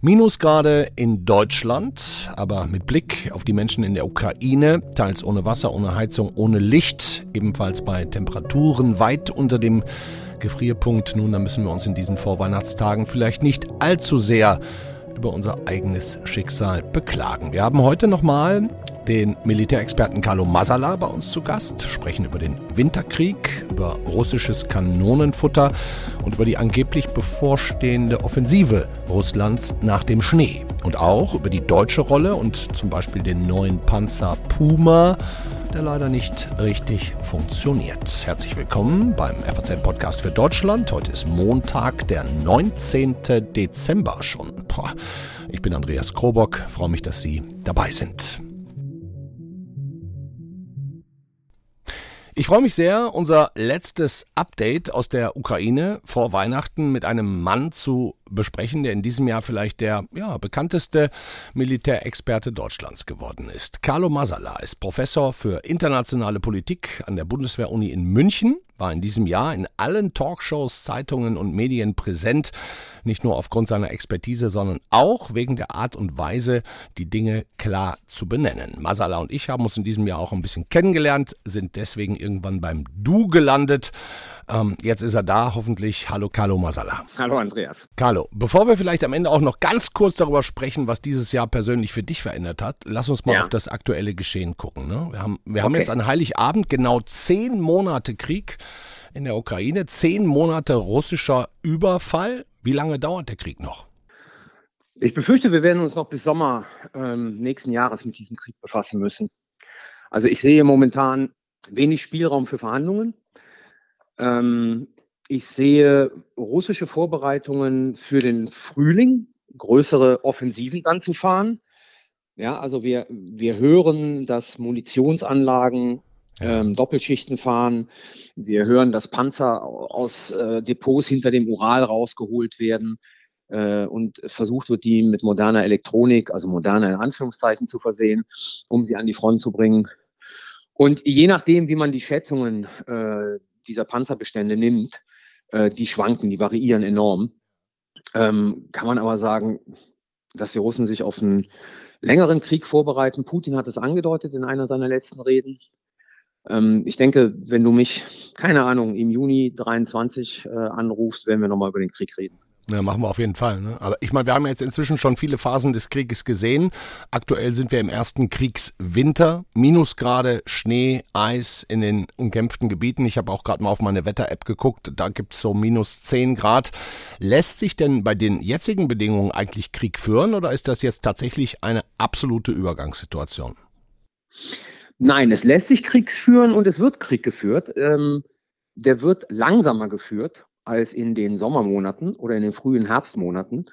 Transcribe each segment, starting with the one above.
Minusgrade in Deutschland, aber mit Blick auf die Menschen in der Ukraine, teils ohne Wasser, ohne Heizung, ohne Licht, ebenfalls bei Temperaturen weit unter dem Gefrierpunkt. Nun, da müssen wir uns in diesen Vorweihnachtstagen vielleicht nicht allzu sehr über unser eigenes Schicksal beklagen. Wir haben heute nochmal den Militärexperten Carlo Masala bei uns zu Gast, sprechen über den Winterkrieg, über russisches Kanonenfutter und über die angeblich bevorstehende Offensive Russlands nach dem Schnee. Und auch über die deutsche Rolle und zum Beispiel den neuen Panzer Puma, der leider nicht richtig funktioniert. Herzlich willkommen beim FAZ-Podcast für Deutschland. Heute ist Montag, der 19. Dezember schon. Ich bin Andreas Krobock, freue mich, dass Sie dabei sind. Ich freue mich sehr, unser letztes Update aus der Ukraine vor Weihnachten mit einem Mann zu besprechen, der in diesem Jahr vielleicht der ja, bekannteste Militärexperte Deutschlands geworden ist. Carlo Masala ist Professor für internationale Politik an der Bundeswehr-Uni in München war in diesem Jahr in allen Talkshows, Zeitungen und Medien präsent, nicht nur aufgrund seiner Expertise, sondern auch wegen der Art und Weise, die Dinge klar zu benennen. Masala und ich haben uns in diesem Jahr auch ein bisschen kennengelernt, sind deswegen irgendwann beim Du gelandet. Ähm, jetzt ist er da, hoffentlich. Hallo Carlo Masala. Hallo Andreas. Carlo, bevor wir vielleicht am Ende auch noch ganz kurz darüber sprechen, was dieses Jahr persönlich für dich verändert hat, lass uns mal ja. auf das aktuelle Geschehen gucken. Ne? Wir, haben, wir okay. haben jetzt an Heiligabend genau zehn Monate Krieg in der Ukraine, zehn Monate russischer Überfall. Wie lange dauert der Krieg noch? Ich befürchte, wir werden uns noch bis Sommer ähm, nächsten Jahres mit diesem Krieg befassen müssen. Also ich sehe momentan wenig Spielraum für Verhandlungen. Ähm, ich sehe russische Vorbereitungen für den Frühling, größere Offensiven dann zu fahren. Ja, also wir, wir hören, dass Munitionsanlagen ähm, Doppelschichten fahren. Wir hören, dass Panzer aus äh, Depots hinter dem Ural rausgeholt werden äh, und versucht wird, die mit moderner Elektronik, also moderner in Anführungszeichen, zu versehen, um sie an die Front zu bringen. Und je nachdem, wie man die Schätzungen äh, dieser Panzerbestände nimmt, äh, die schwanken, die variieren enorm. Ähm, kann man aber sagen, dass die Russen sich auf einen längeren Krieg vorbereiten. Putin hat es angedeutet in einer seiner letzten Reden. Ähm, ich denke, wenn du mich, keine Ahnung, im Juni 23 äh, anrufst, werden wir nochmal über den Krieg reden. Ja, machen wir auf jeden Fall. Ne? Aber ich meine, wir haben jetzt inzwischen schon viele Phasen des Krieges gesehen. Aktuell sind wir im ersten Kriegswinter. Minusgrade, Schnee, Eis in den umkämpften Gebieten. Ich habe auch gerade mal auf meine Wetter-App geguckt. Da gibt es so minus 10 Grad. Lässt sich denn bei den jetzigen Bedingungen eigentlich Krieg führen oder ist das jetzt tatsächlich eine absolute Übergangssituation? Nein, es lässt sich Krieg führen und es wird Krieg geführt. Ähm, der wird langsamer geführt als in den Sommermonaten oder in den frühen Herbstmonaten.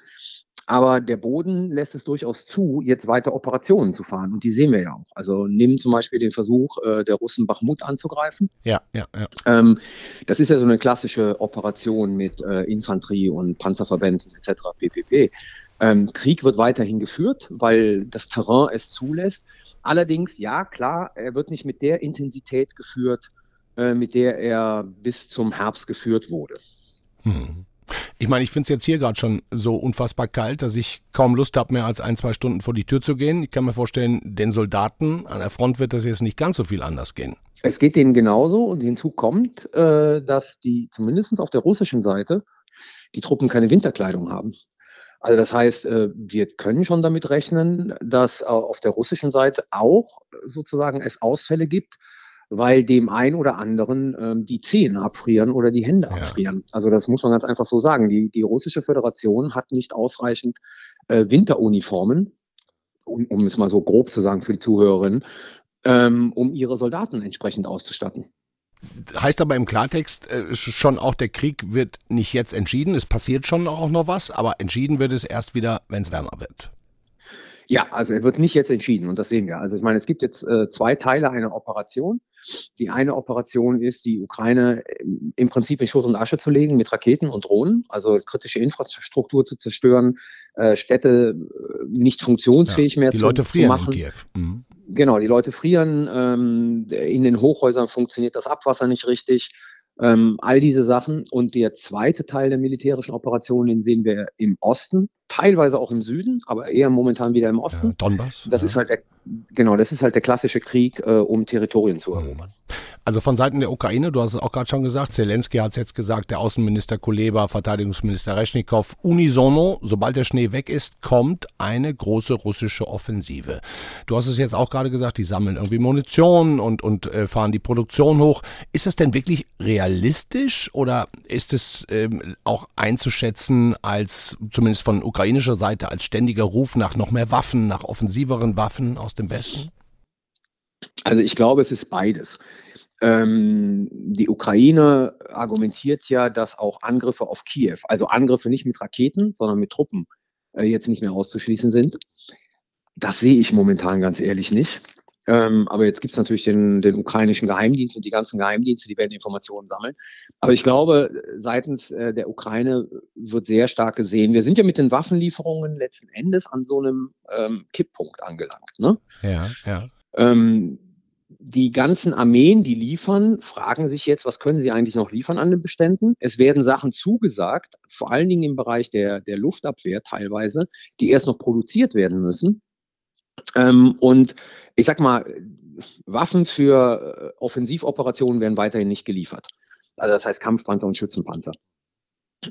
Aber der Boden lässt es durchaus zu, jetzt weiter Operationen zu fahren. Und die sehen wir ja auch. Also nehmen zum Beispiel den Versuch äh, der Russen Bachmut anzugreifen. Ja, ja, ja. Ähm, das ist ja so eine klassische Operation mit äh, Infanterie und Panzerverbänden etc. ppp. Ähm, Krieg wird weiterhin geführt, weil das Terrain es zulässt. Allerdings, ja, klar, er wird nicht mit der Intensität geführt, äh, mit der er bis zum Herbst geführt wurde. Hm. Ich meine, ich finde es jetzt hier gerade schon so unfassbar kalt, dass ich kaum Lust habe, mehr als ein, zwei Stunden vor die Tür zu gehen. Ich kann mir vorstellen, den Soldaten an der Front wird das jetzt nicht ganz so viel anders gehen. Es geht denen genauso und hinzu kommt, äh, dass die zumindest auf der russischen Seite die Truppen keine Winterkleidung haben. Also das heißt, äh, wir können schon damit rechnen, dass auf der russischen Seite auch sozusagen es Ausfälle gibt, weil dem einen oder anderen ähm, die Zehen abfrieren oder die Hände ja. abfrieren. Also das muss man ganz einfach so sagen. Die, die russische Föderation hat nicht ausreichend äh, Winteruniformen, um, um es mal so grob zu sagen für die Zuhörerinnen, ähm, um ihre Soldaten entsprechend auszustatten. Heißt aber im Klartext äh, schon auch, der Krieg wird nicht jetzt entschieden, es passiert schon auch noch was, aber entschieden wird es erst wieder, wenn es wärmer wird. Ja, also er wird nicht jetzt entschieden und das sehen wir. Also ich meine, es gibt jetzt äh, zwei Teile einer Operation. Die eine Operation ist, die Ukraine im Prinzip in Schutt und Asche zu legen mit Raketen und Drohnen, also kritische Infrastruktur zu zerstören, äh, Städte äh, nicht funktionsfähig ja, mehr die zu, Leute frieren zu machen. In Kiew. Mhm. Genau, die Leute frieren. Ähm, in den Hochhäusern funktioniert das Abwasser nicht richtig. Ähm, all diese Sachen. Und der zweite Teil der militärischen Operation, den sehen wir im Osten, teilweise auch im Süden, aber eher momentan wieder im Osten. Ja, Donbass. Das ja. ist halt der, genau, das ist halt der klassische Krieg, äh, um Territorien zu erobern. Also von Seiten der Ukraine, du hast es auch gerade schon gesagt, Zelensky hat es jetzt gesagt, der Außenminister Kuleba, Verteidigungsminister Reschnikow, unisono, sobald der Schnee weg ist, kommt eine große russische Offensive. Du hast es jetzt auch gerade gesagt, die sammeln irgendwie Munition und, und äh, fahren die Produktion hoch. Ist das denn wirklich realistisch oder ist es ähm, auch einzuschätzen als, zumindest von ukrainischer Seite, als ständiger Ruf nach noch mehr Waffen, nach offensiveren Waffen aus dem Westen? Also ich glaube, es ist beides. Ähm, die Ukraine argumentiert ja, dass auch Angriffe auf Kiew, also Angriffe nicht mit Raketen, sondern mit Truppen, äh, jetzt nicht mehr auszuschließen sind. Das sehe ich momentan ganz ehrlich nicht. Ähm, aber jetzt gibt es natürlich den, den ukrainischen Geheimdienst und die ganzen Geheimdienste, die werden Informationen sammeln. Aber ich glaube, seitens äh, der Ukraine wird sehr stark gesehen. Wir sind ja mit den Waffenlieferungen letzten Endes an so einem ähm, Kipppunkt angelangt. Ne? Ja, ja. Ähm, die ganzen Armeen, die liefern, fragen sich jetzt, was können sie eigentlich noch liefern an den Beständen? Es werden Sachen zugesagt, vor allen Dingen im Bereich der, der Luftabwehr teilweise, die erst noch produziert werden müssen. Ähm, und ich sag mal, Waffen für äh, Offensivoperationen werden weiterhin nicht geliefert. Also das heißt Kampfpanzer und Schützenpanzer.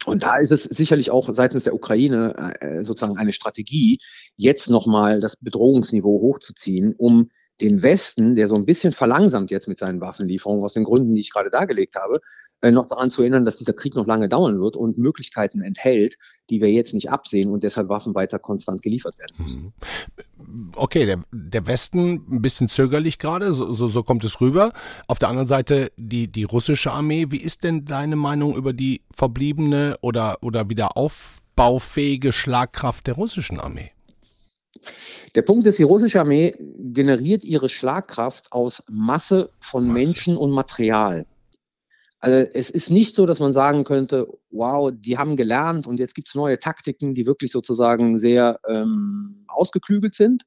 Und da ist es sicherlich auch seitens der Ukraine äh, sozusagen eine Strategie, jetzt nochmal das Bedrohungsniveau hochzuziehen, um den Westen, der so ein bisschen verlangsamt jetzt mit seinen Waffenlieferungen aus den Gründen, die ich gerade dargelegt habe, äh, noch daran zu erinnern, dass dieser Krieg noch lange dauern wird und Möglichkeiten enthält, die wir jetzt nicht absehen und deshalb Waffen weiter konstant geliefert werden müssen. Mhm. Okay, der, der Westen ein bisschen zögerlich gerade, so, so, so kommt es rüber. Auf der anderen Seite die, die russische Armee. Wie ist denn deine Meinung über die verbliebene oder, oder wieder aufbaufähige Schlagkraft der russischen Armee? Der Punkt ist, die russische Armee generiert ihre Schlagkraft aus Masse von Masse. Menschen und Material. Also es ist nicht so, dass man sagen könnte, wow, die haben gelernt und jetzt gibt es neue Taktiken, die wirklich sozusagen sehr ähm, ausgeklügelt sind,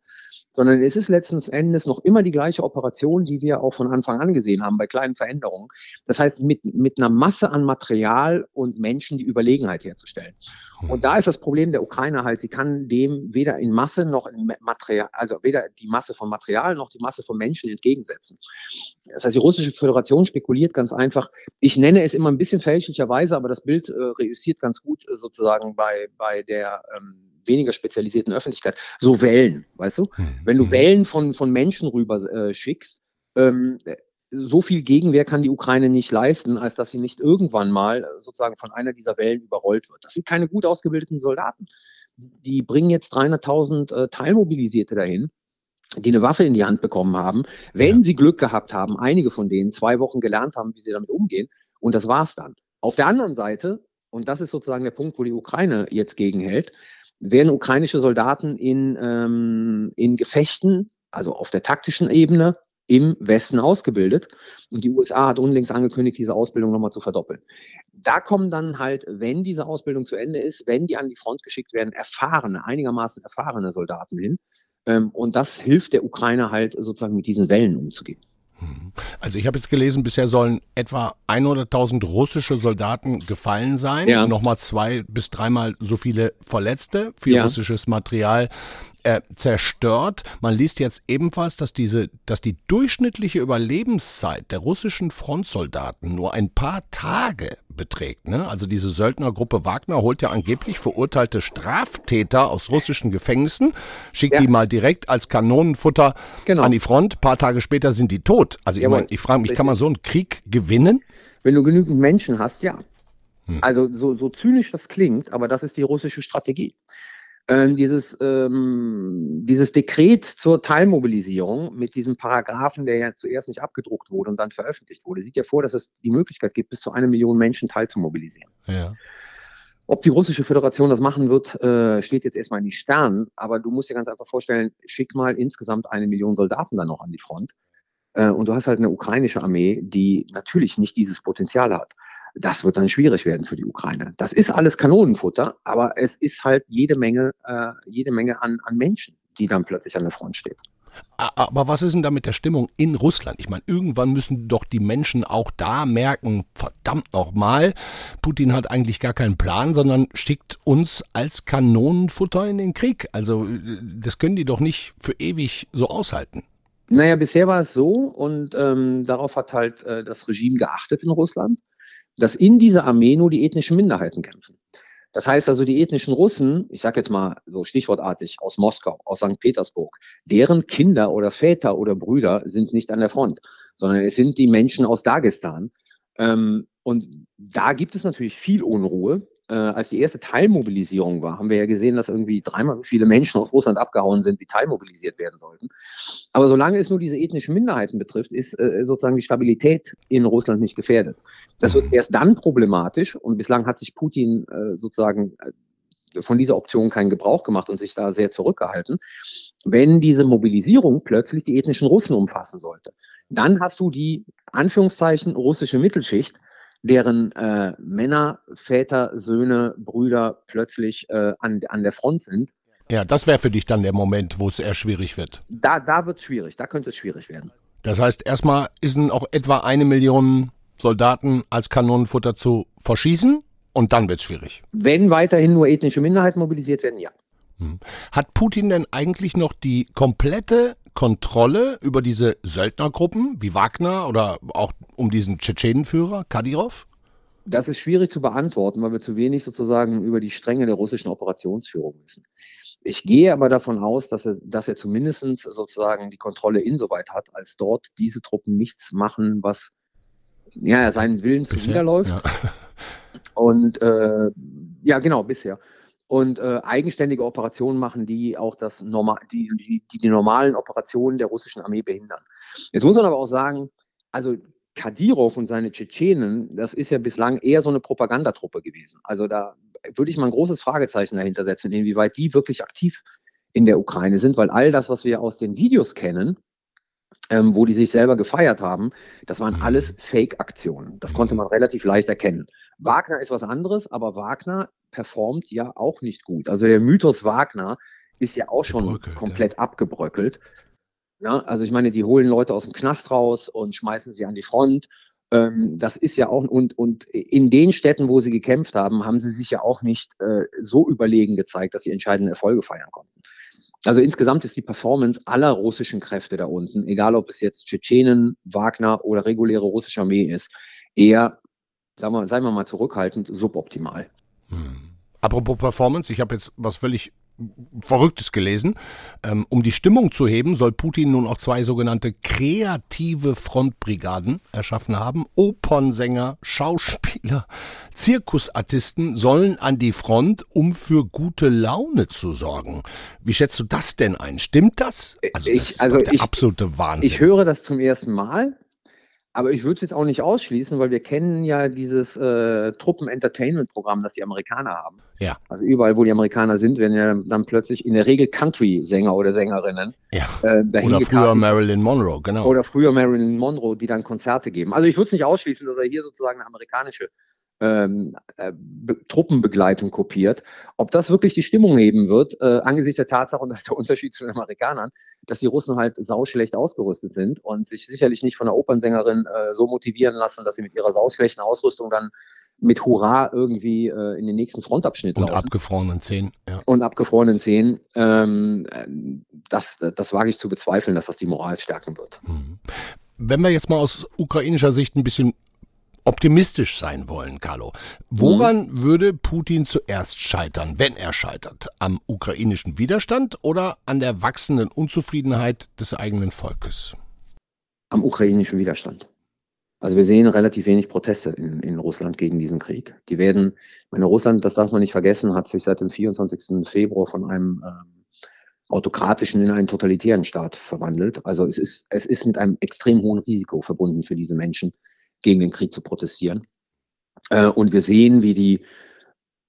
sondern es ist letzten Endes noch immer die gleiche Operation, die wir auch von Anfang an gesehen haben, bei kleinen Veränderungen. Das heißt, mit, mit einer Masse an Material und Menschen die Überlegenheit herzustellen. Hm. Und da ist das Problem der Ukraine halt, sie kann dem weder in Masse noch in Material, also weder die Masse von Material noch die Masse von Menschen entgegensetzen. Das heißt, die russische Föderation spekuliert ganz einfach. Ich nenne es immer ein bisschen fälschlicherweise, aber das Bild äh, reüssiert ganz gut äh, sozusagen bei, bei der ähm, weniger spezialisierten Öffentlichkeit, so Wellen, weißt du? Mhm. Wenn du hm. Wellen von, von Menschen rüber äh, schickst, ähm, so viel Gegenwehr kann die Ukraine nicht leisten, als dass sie nicht irgendwann mal äh, sozusagen von einer dieser Wellen überrollt wird. Das sind keine gut ausgebildeten Soldaten. Die bringen jetzt 300.000 äh, Teilmobilisierte dahin, die eine Waffe in die Hand bekommen haben. Wenn ja. sie Glück gehabt haben, einige von denen zwei Wochen gelernt haben, wie sie damit umgehen, und das war's dann. Auf der anderen Seite, und das ist sozusagen der Punkt, wo die Ukraine jetzt gegenhält, werden ukrainische Soldaten in, ähm, in Gefechten, also auf der taktischen Ebene, im Westen ausgebildet. Und die USA hat unlängst angekündigt, diese Ausbildung nochmal zu verdoppeln. Da kommen dann halt, wenn diese Ausbildung zu Ende ist, wenn die an die Front geschickt werden, erfahrene, einigermaßen erfahrene Soldaten hin. Ähm, und das hilft der Ukraine halt sozusagen mit diesen Wellen umzugehen. Hm. Also ich habe jetzt gelesen, bisher sollen etwa 100.000 russische Soldaten gefallen sein, ja. nochmal zwei bis dreimal so viele Verletzte, viel ja. russisches Material äh, zerstört. Man liest jetzt ebenfalls, dass diese, dass die durchschnittliche Überlebenszeit der russischen Frontsoldaten nur ein paar Tage beträgt. Ne? Also diese Söldnergruppe Wagner holt ja angeblich verurteilte Straftäter aus russischen Gefängnissen, schickt ja. die mal direkt als Kanonenfutter genau. an die Front. Ein paar Tage später sind die tot. Also ich, mein, ich frage mich, kann man so einen Krieg gewinnen? Wenn du genügend Menschen hast, ja. Hm. Also so, so zynisch das klingt, aber das ist die russische Strategie. Ähm, dieses, ähm, dieses Dekret zur Teilmobilisierung mit diesem Paragraphen, der ja zuerst nicht abgedruckt wurde und dann veröffentlicht wurde, sieht ja vor, dass es die Möglichkeit gibt, bis zu eine Million Menschen teilzumobilisieren. Ja. Ob die russische Föderation das machen wird, äh, steht jetzt erstmal in die Sternen. Aber du musst dir ganz einfach vorstellen, schick mal insgesamt eine Million Soldaten dann noch an die Front. Äh, und du hast halt eine ukrainische Armee, die natürlich nicht dieses Potenzial hat das wird dann schwierig werden für die Ukraine. Das ist alles Kanonenfutter, aber es ist halt jede Menge, äh, jede Menge an, an Menschen, die dann plötzlich an der Front stehen. Aber was ist denn da mit der Stimmung in Russland? Ich meine, irgendwann müssen doch die Menschen auch da merken, verdammt nochmal, Putin hat eigentlich gar keinen Plan, sondern schickt uns als Kanonenfutter in den Krieg. Also das können die doch nicht für ewig so aushalten. Naja, bisher war es so und ähm, darauf hat halt äh, das Regime geachtet in Russland, dass in dieser Armee nur die ethnischen Minderheiten kämpfen. Das heißt also, die ethnischen Russen, ich sage jetzt mal so stichwortartig aus Moskau, aus St. Petersburg, deren Kinder oder Väter oder Brüder sind nicht an der Front, sondern es sind die Menschen aus Dagestan. Ähm, und da gibt es natürlich viel Unruhe äh, als die erste Teilmobilisierung war, haben wir ja gesehen, dass irgendwie dreimal so viele Menschen aus Russland abgehauen sind, wie teilmobilisiert werden sollten. Aber solange es nur diese ethnischen Minderheiten betrifft, ist äh, sozusagen die Stabilität in Russland nicht gefährdet. Das wird erst dann problematisch und bislang hat sich Putin äh, sozusagen äh, von dieser Option keinen Gebrauch gemacht und sich da sehr zurückgehalten, wenn diese Mobilisierung plötzlich die ethnischen Russen umfassen sollte. Dann hast du die Anführungszeichen russische Mittelschicht, deren äh, Männer, Väter, Söhne, Brüder plötzlich äh, an, an der Front sind. Ja, das wäre für dich dann der Moment, wo es eher schwierig wird. Da, da wird es schwierig, da könnte es schwierig werden. Das heißt, erstmal ist auch etwa eine Million Soldaten als Kanonenfutter zu verschießen und dann wird es schwierig. Wenn weiterhin nur ethnische Minderheiten mobilisiert werden, ja. Hm. Hat Putin denn eigentlich noch die komplette Kontrolle über diese Söldnergruppen wie Wagner oder auch um diesen Tschetschenenführer Kadyrov? Das ist schwierig zu beantworten, weil wir zu wenig sozusagen über die Stränge der russischen Operationsführung wissen. Ich gehe aber davon aus, dass er, dass er zumindest sozusagen die Kontrolle insoweit hat, als dort diese Truppen nichts machen, was ja, seinen Willen zuwiderläuft. Ja. Und äh, ja, genau, bisher und äh, eigenständige Operationen machen, die auch das normal, die, die, die, die normalen Operationen der russischen Armee behindern. Jetzt muss man aber auch sagen, also Kadyrov und seine Tschetschenen, das ist ja bislang eher so eine Propagandatruppe gewesen. Also da würde ich mal ein großes Fragezeichen dahinter setzen, inwieweit die wirklich aktiv in der Ukraine sind, weil all das, was wir aus den Videos kennen, ähm, wo die sich selber gefeiert haben, das waren alles Fake-Aktionen. Das konnte man relativ leicht erkennen. Wagner ist was anderes, aber Wagner performt ja auch nicht gut. Also der Mythos Wagner ist ja auch schon komplett ja. abgebröckelt. Ja, also ich meine, die holen Leute aus dem Knast raus und schmeißen sie an die Front. Ähm, das ist ja auch, und, und in den Städten, wo sie gekämpft haben, haben sie sich ja auch nicht äh, so überlegen gezeigt, dass sie entscheidende Erfolge feiern konnten. Also insgesamt ist die Performance aller russischen Kräfte da unten, egal ob es jetzt Tschetschenen, Wagner oder reguläre russische Armee ist, eher, sagen wir, seien wir mal zurückhaltend, suboptimal. Hm. Apropos Performance, ich habe jetzt was völlig Verrücktes gelesen. Ähm, um die Stimmung zu heben, soll Putin nun auch zwei sogenannte kreative Frontbrigaden erschaffen haben. Opernsänger, Schauspieler, Zirkusartisten sollen an die Front, um für gute Laune zu sorgen. Wie schätzt du das denn ein? Stimmt das? Also, das ich, ist also der ich, absolute Wahnsinn. Ich höre das zum ersten Mal. Aber ich würde es jetzt auch nicht ausschließen, weil wir kennen ja dieses äh, Truppen-Entertainment-Programm, das die Amerikaner haben. Ja. Also überall, wo die Amerikaner sind, werden ja dann plötzlich in der Regel Country-Sänger oder Sängerinnen. Ja. Äh, oder früher Marilyn Monroe, genau. Oder früher Marilyn Monroe, die dann Konzerte geben. Also ich würde es nicht ausschließen, dass er hier sozusagen eine amerikanische ähm, äh, Truppenbegleitung kopiert. Ob das wirklich die Stimmung heben wird, äh, angesichts der Tatsache, und das ist der Unterschied zu den Amerikanern, dass die Russen halt sauschlecht ausgerüstet sind und sich sicherlich nicht von der Opernsängerin äh, so motivieren lassen, dass sie mit ihrer sauschlechten Ausrüstung dann mit Hurra irgendwie äh, in den nächsten Frontabschnitt und laufen. Und abgefrorenen Zehen. Ja. Und abgefrorenen Zehen. Ähm, das, das wage ich zu bezweifeln, dass das die Moral stärken wird. Mhm. Wenn wir jetzt mal aus ukrainischer Sicht ein bisschen optimistisch sein wollen, Carlo. Woran mhm. würde Putin zuerst scheitern, wenn er scheitert? Am ukrainischen Widerstand oder an der wachsenden Unzufriedenheit des eigenen Volkes? Am ukrainischen Widerstand. Also wir sehen relativ wenig Proteste in, in Russland gegen diesen Krieg. Die werden, meine Russland, das darf man nicht vergessen, hat sich seit dem 24. Februar von einem ähm, autokratischen in einen totalitären Staat verwandelt. Also es ist, es ist mit einem extrem hohen Risiko verbunden für diese Menschen, gegen den Krieg zu protestieren. Äh, und wir sehen, wie die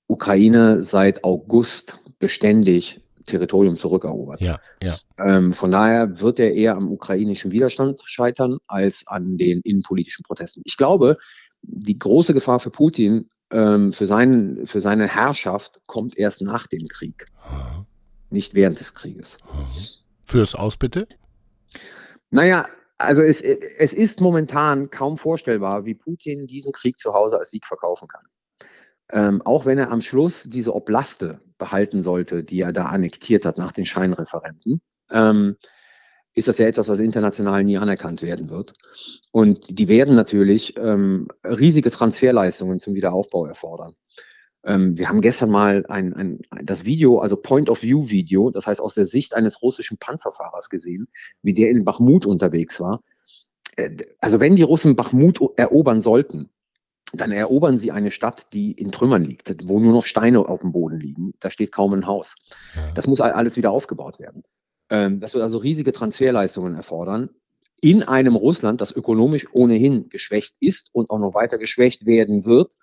Ukraine seit August beständig Territorium zurückerobert. Ja, ja. Ähm, von daher wird er eher am ukrainischen Widerstand scheitern als an den innenpolitischen Protesten. Ich glaube, die große Gefahr für Putin, ähm, für, seinen, für seine Herrschaft, kommt erst nach dem Krieg, Aha. nicht während des Krieges. Aha. Fürs Aus bitte? Naja, also es, es ist momentan kaum vorstellbar, wie Putin diesen Krieg zu Hause als Sieg verkaufen kann. Ähm, auch wenn er am Schluss diese Oblaste behalten sollte, die er da annektiert hat nach den Scheinreferenten, ähm, ist das ja etwas, was international nie anerkannt werden wird. Und die werden natürlich ähm, riesige Transferleistungen zum Wiederaufbau erfordern. Ähm, wir haben gestern mal ein, ein, das Video, also Point-of-View-Video, das heißt aus der Sicht eines russischen Panzerfahrers gesehen, wie der in Bachmut unterwegs war. Äh, also wenn die Russen Bachmut erobern sollten, dann erobern sie eine Stadt, die in Trümmern liegt, wo nur noch Steine auf dem Boden liegen. Da steht kaum ein Haus. Das muss alles wieder aufgebaut werden. Ähm, das wird also riesige Transferleistungen erfordern in einem Russland, das ökonomisch ohnehin geschwächt ist und auch noch weiter geschwächt werden wird.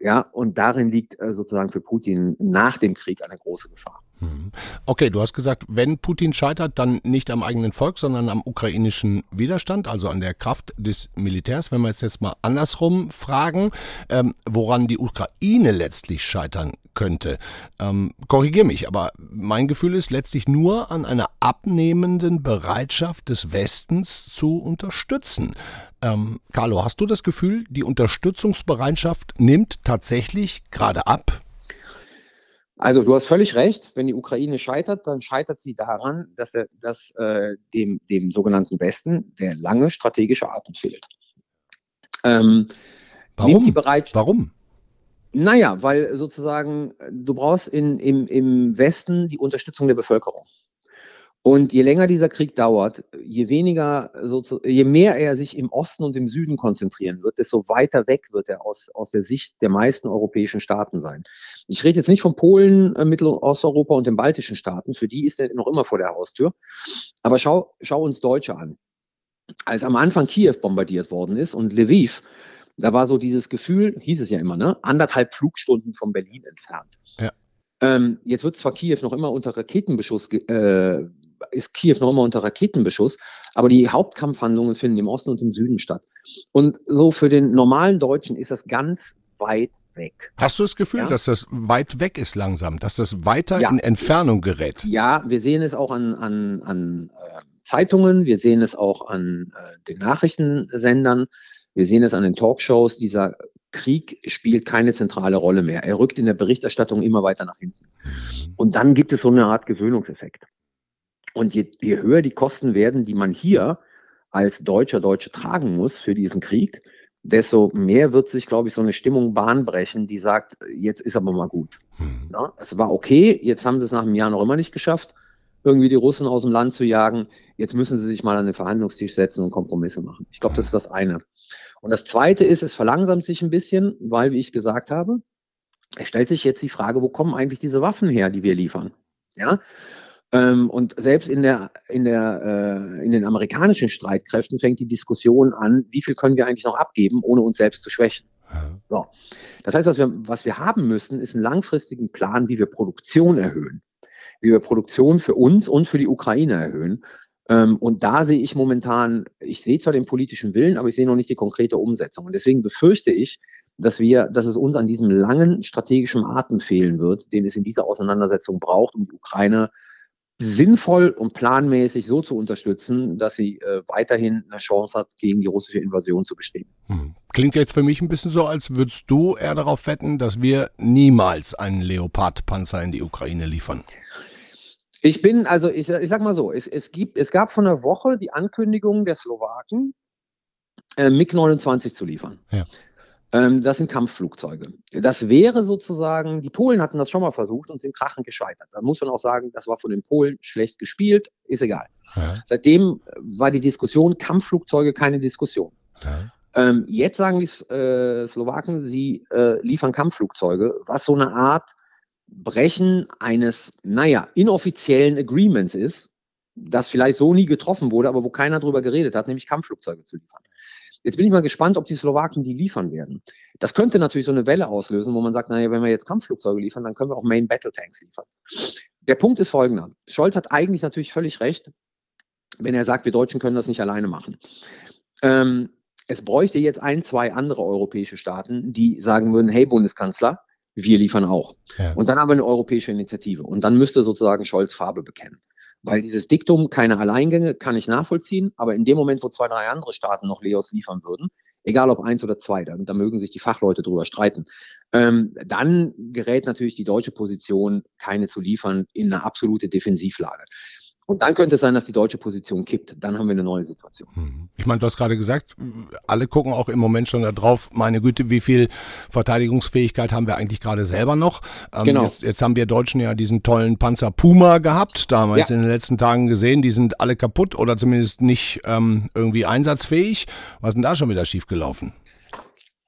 Ja, und darin liegt äh, sozusagen für Putin nach dem Krieg eine große Gefahr. Mhm. Okay, du hast gesagt, wenn Putin scheitert, dann nicht am eigenen Volk, sondern am ukrainischen Widerstand, also an der Kraft des Militärs. Wenn wir jetzt, jetzt mal andersrum fragen, ähm, woran die Ukraine letztlich scheitern könnte. Ähm, Korrigiere mich, aber mein Gefühl ist letztlich nur an einer abnehmenden Bereitschaft des Westens zu unterstützen. Ähm, Carlo, hast du das Gefühl, die Unterstützungsbereitschaft nimmt tatsächlich gerade ab? Also du hast völlig recht, wenn die Ukraine scheitert, dann scheitert sie daran, dass, er, dass äh, dem, dem sogenannten Westen der lange strategische Atem fehlt. Ähm, Warum? Warum? Naja, weil sozusagen du brauchst in, im, im Westen die Unterstützung der Bevölkerung. Und je länger dieser Krieg dauert, je weniger, je mehr er sich im Osten und im Süden konzentrieren wird, desto weiter weg wird er aus, aus der Sicht der meisten europäischen Staaten sein. Ich rede jetzt nicht von Polen, äh, Mittel- und Osteuropa und den baltischen Staaten, für die ist er noch immer vor der Haustür. Aber schau, schau uns Deutsche an. Als am Anfang Kiew bombardiert worden ist und Lviv, da war so dieses Gefühl, hieß es ja immer, ne, anderthalb Flugstunden von Berlin entfernt. Ja. Ähm, jetzt wird zwar Kiew noch immer unter Raketenbeschuss äh, ist Kiew noch immer unter Raketenbeschuss, aber die Hauptkampfhandlungen finden im Osten und im Süden statt. Und so für den normalen Deutschen ist das ganz weit weg. Hast du das Gefühl, ja? dass das weit weg ist langsam, dass das weiter ja. in Entfernung gerät? Ja, wir sehen es auch an, an, an äh, Zeitungen, wir sehen es auch an äh, den Nachrichtensendern, wir sehen es an den Talkshows. Dieser Krieg spielt keine zentrale Rolle mehr. Er rückt in der Berichterstattung immer weiter nach hinten. Mhm. Und dann gibt es so eine Art Gewöhnungseffekt. Und je, je höher die Kosten werden, die man hier als Deutscher, Deutsche tragen muss für diesen Krieg, desto mehr wird sich, glaube ich, so eine Stimmung bahnbrechen, die sagt, jetzt ist aber mal gut. Hm. Ja, es war okay, jetzt haben sie es nach einem Jahr noch immer nicht geschafft, irgendwie die Russen aus dem Land zu jagen. Jetzt müssen sie sich mal an den Verhandlungstisch setzen und Kompromisse machen. Ich glaube, das ist das eine. Und das zweite ist, es verlangsamt sich ein bisschen, weil, wie ich gesagt habe, es stellt sich jetzt die Frage, wo kommen eigentlich diese Waffen her, die wir liefern? Ja, ähm, und selbst in, der, in, der, äh, in den amerikanischen Streitkräften fängt die Diskussion an, wie viel können wir eigentlich noch abgeben, ohne uns selbst zu schwächen. So. Das heißt, was wir, was wir haben müssen, ist einen langfristigen Plan, wie wir Produktion erhöhen, wie wir Produktion für uns und für die Ukraine erhöhen. Ähm, und da sehe ich momentan, ich sehe zwar den politischen Willen, aber ich sehe noch nicht die konkrete Umsetzung. Und deswegen befürchte ich, dass wir, dass es uns an diesem langen strategischen Atem fehlen wird, den es in dieser Auseinandersetzung braucht, um die Ukraine sinnvoll und planmäßig so zu unterstützen, dass sie äh, weiterhin eine Chance hat, gegen die russische Invasion zu bestehen. Hm. Klingt jetzt für mich ein bisschen so, als würdest du eher darauf wetten, dass wir niemals einen Leopard-Panzer in die Ukraine liefern. Ich bin, also ich, ich sag mal so, es, es, gibt, es gab vor einer Woche die Ankündigung der Slowaken, äh, MiG-29 zu liefern. Ja. Ähm, das sind Kampfflugzeuge. Das wäre sozusagen, die Polen hatten das schon mal versucht und sind krachend gescheitert. Da muss man auch sagen, das war von den Polen schlecht gespielt, ist egal. Ja. Seitdem war die Diskussion Kampfflugzeuge keine Diskussion. Ja. Ähm, jetzt sagen die äh, Slowaken, sie äh, liefern Kampfflugzeuge, was so eine Art Brechen eines, naja, inoffiziellen Agreements ist, das vielleicht so nie getroffen wurde, aber wo keiner drüber geredet hat, nämlich Kampfflugzeuge zu liefern. Jetzt bin ich mal gespannt, ob die Slowaken die liefern werden. Das könnte natürlich so eine Welle auslösen, wo man sagt, naja, wenn wir jetzt Kampfflugzeuge liefern, dann können wir auch Main Battle Tanks liefern. Der Punkt ist folgender. Scholz hat eigentlich natürlich völlig recht, wenn er sagt, wir Deutschen können das nicht alleine machen. Ähm, es bräuchte jetzt ein, zwei andere europäische Staaten, die sagen würden, hey Bundeskanzler, wir liefern auch. Ja. Und dann haben wir eine europäische Initiative. Und dann müsste sozusagen Scholz Farbe bekennen. Weil dieses Diktum, keine Alleingänge, kann ich nachvollziehen, aber in dem Moment, wo zwei, drei andere Staaten noch Leos liefern würden, egal ob eins oder zwei, da, mögen sich die Fachleute drüber streiten, ähm, dann gerät natürlich die deutsche Position, keine zu liefern, in eine absolute Defensivlage. Und dann könnte es sein, dass die deutsche Position kippt. Dann haben wir eine neue Situation. Hm. Ich meine, du hast gerade gesagt, alle gucken auch im Moment schon darauf, meine Güte, wie viel Verteidigungsfähigkeit haben wir eigentlich gerade selber noch? Ähm, genau. Jetzt, jetzt, haben wir Deutschen ja diesen tollen Panzer Puma gehabt. Da haben wir ja. jetzt in den letzten Tagen gesehen, die sind alle kaputt oder zumindest nicht ähm, irgendwie einsatzfähig. Was ist denn da schon wieder schiefgelaufen?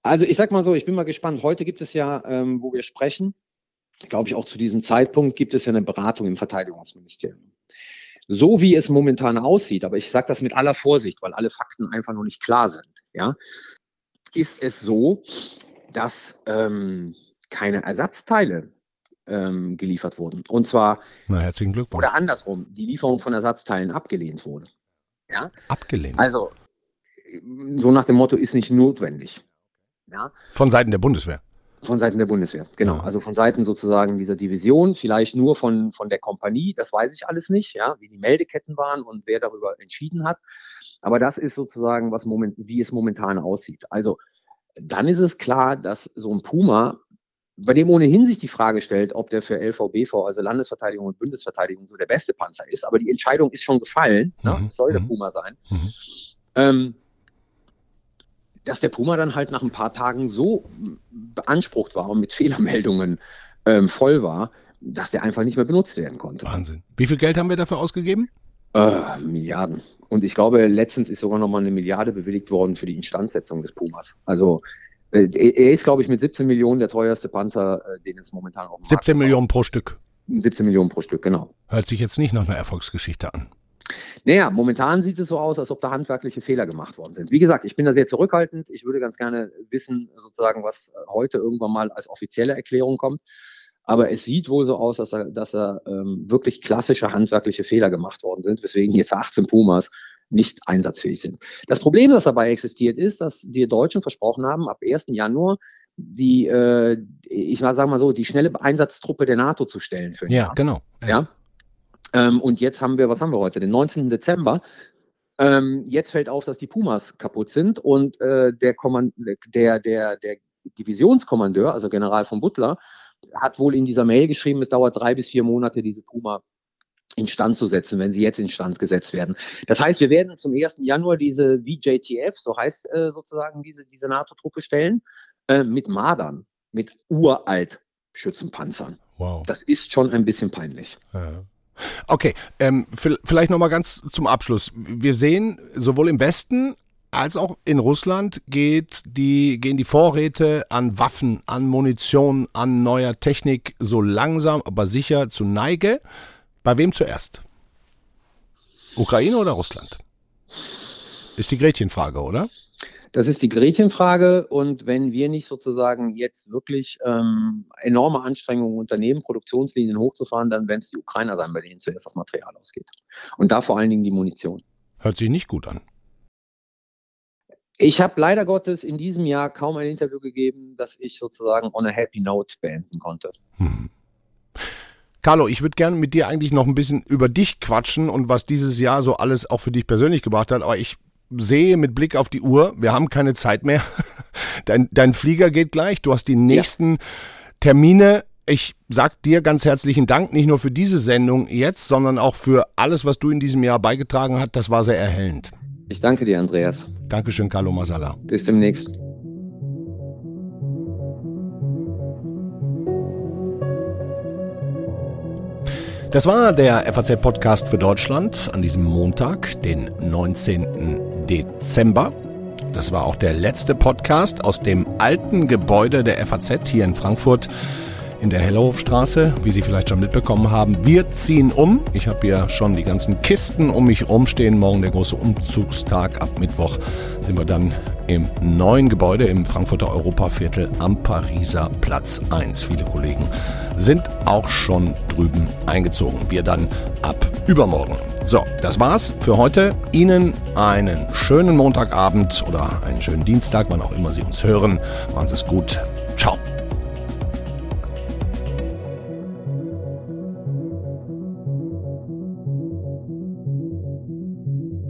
Also ich sag mal so, ich bin mal gespannt. Heute gibt es ja, ähm, wo wir sprechen, glaube ich auch zu diesem Zeitpunkt, gibt es ja eine Beratung im Verteidigungsministerium so wie es momentan aussieht, aber ich sage das mit aller Vorsicht, weil alle Fakten einfach noch nicht klar sind, ja, ist es so, dass ähm, keine Ersatzteile ähm, geliefert wurden. Und zwar Na, herzlichen Glückwunsch. oder andersrum, die Lieferung von Ersatzteilen abgelehnt wurde. Ja? Abgelehnt. Also so nach dem Motto ist nicht notwendig. Ja? Von Seiten der Bundeswehr. Von Seiten der Bundeswehr, genau. Ja. Also von Seiten sozusagen dieser Division, vielleicht nur von, von der Kompanie, das weiß ich alles nicht, ja, wie die Meldeketten waren und wer darüber entschieden hat. Aber das ist sozusagen, was moment, wie es momentan aussieht. Also dann ist es klar, dass so ein Puma, bei dem ohnehin sich die Frage stellt, ob der für LVBV, also Landesverteidigung und Bundesverteidigung, so der beste Panzer ist. Aber die Entscheidung ist schon gefallen, ne? mhm. ne? soll der mhm. Puma sein. Mhm. Ähm, dass der Puma dann halt nach ein paar Tagen so beansprucht war und mit Fehlermeldungen ähm, voll war, dass der einfach nicht mehr benutzt werden konnte. Wahnsinn. Wie viel Geld haben wir dafür ausgegeben? Äh, Milliarden. Und ich glaube, letztens ist sogar nochmal eine Milliarde bewilligt worden für die Instandsetzung des Pumas. Also äh, er ist, glaube ich, mit 17 Millionen der teuerste Panzer, äh, den es momentan auf dem 17 Millionen pro Stück. 17 Millionen pro Stück, genau. Hört sich jetzt nicht nach einer Erfolgsgeschichte an. Naja, momentan sieht es so aus, als ob da handwerkliche Fehler gemacht worden sind. Wie gesagt, ich bin da sehr zurückhaltend. Ich würde ganz gerne wissen, sozusagen, was heute irgendwann mal als offizielle Erklärung kommt. Aber es sieht wohl so aus, dass er, dass er ähm, wirklich klassische handwerkliche Fehler gemacht worden sind, weswegen jetzt 18 Pumas nicht einsatzfähig sind. Das Problem, das dabei existiert, ist, dass die Deutschen versprochen haben, ab 1. Januar die, äh, ich mal sagen mal so, die schnelle Einsatztruppe der NATO zu stellen für ein Ja, Jahr. genau. Ja. Ähm, und jetzt haben wir, was haben wir heute? Den 19. Dezember. Ähm, jetzt fällt auf, dass die Pumas kaputt sind und äh, der, Kommand der, der, der Divisionskommandeur, also General von Butler, hat wohl in dieser Mail geschrieben, es dauert drei bis vier Monate, diese Puma instand zu setzen, wenn sie jetzt instand gesetzt werden. Das heißt, wir werden zum 1. Januar diese VJTF, so heißt äh, sozusagen diese, diese NATO-Truppe stellen, äh, mit Madern, mit uralt Schützenpanzern. Wow. Das ist schon ein bisschen peinlich. Ja. Okay, ähm, vielleicht nochmal ganz zum Abschluss. Wir sehen sowohl im Westen als auch in Russland geht die, gehen die Vorräte an Waffen, an Munition, an neuer Technik so langsam, aber sicher zu Neige. Bei wem zuerst? Ukraine oder Russland? Ist die Gretchenfrage, oder? Das ist die Gretchenfrage. Und wenn wir nicht sozusagen jetzt wirklich ähm, enorme Anstrengungen unternehmen, Produktionslinien hochzufahren, dann werden es die Ukrainer sein, bei denen zuerst das Material ausgeht. Und da vor allen Dingen die Munition. Hört sich nicht gut an. Ich habe leider Gottes in diesem Jahr kaum ein Interview gegeben, das ich sozusagen on a happy note beenden konnte. Hm. Carlo, ich würde gerne mit dir eigentlich noch ein bisschen über dich quatschen und was dieses Jahr so alles auch für dich persönlich gebracht hat, aber ich sehe mit Blick auf die Uhr, wir haben keine Zeit mehr. Dein, dein Flieger geht gleich, du hast die nächsten ja. Termine. Ich sag dir ganz herzlichen Dank, nicht nur für diese Sendung jetzt, sondern auch für alles, was du in diesem Jahr beigetragen hast. Das war sehr erhellend. Ich danke dir, Andreas. Dankeschön, Carlo Masala. Bis demnächst. Das war der FAZ-Podcast für Deutschland an diesem Montag, den 19. Dezember. Das war auch der letzte Podcast aus dem alten Gebäude der FAZ hier in Frankfurt in der Hellerhofstraße, wie Sie vielleicht schon mitbekommen haben. Wir ziehen um. Ich habe hier schon die ganzen Kisten um mich rumstehen. Morgen der große Umzugstag. Ab Mittwoch sind wir dann im neuen Gebäude im Frankfurter Europaviertel am Pariser Platz 1. Viele Kollegen sind auch schon drüben eingezogen. Wir dann ab übermorgen. So, das war's für heute. Ihnen einen schönen Montagabend oder einen schönen Dienstag, wann auch immer Sie uns hören. Machen Sie es gut. Ciao.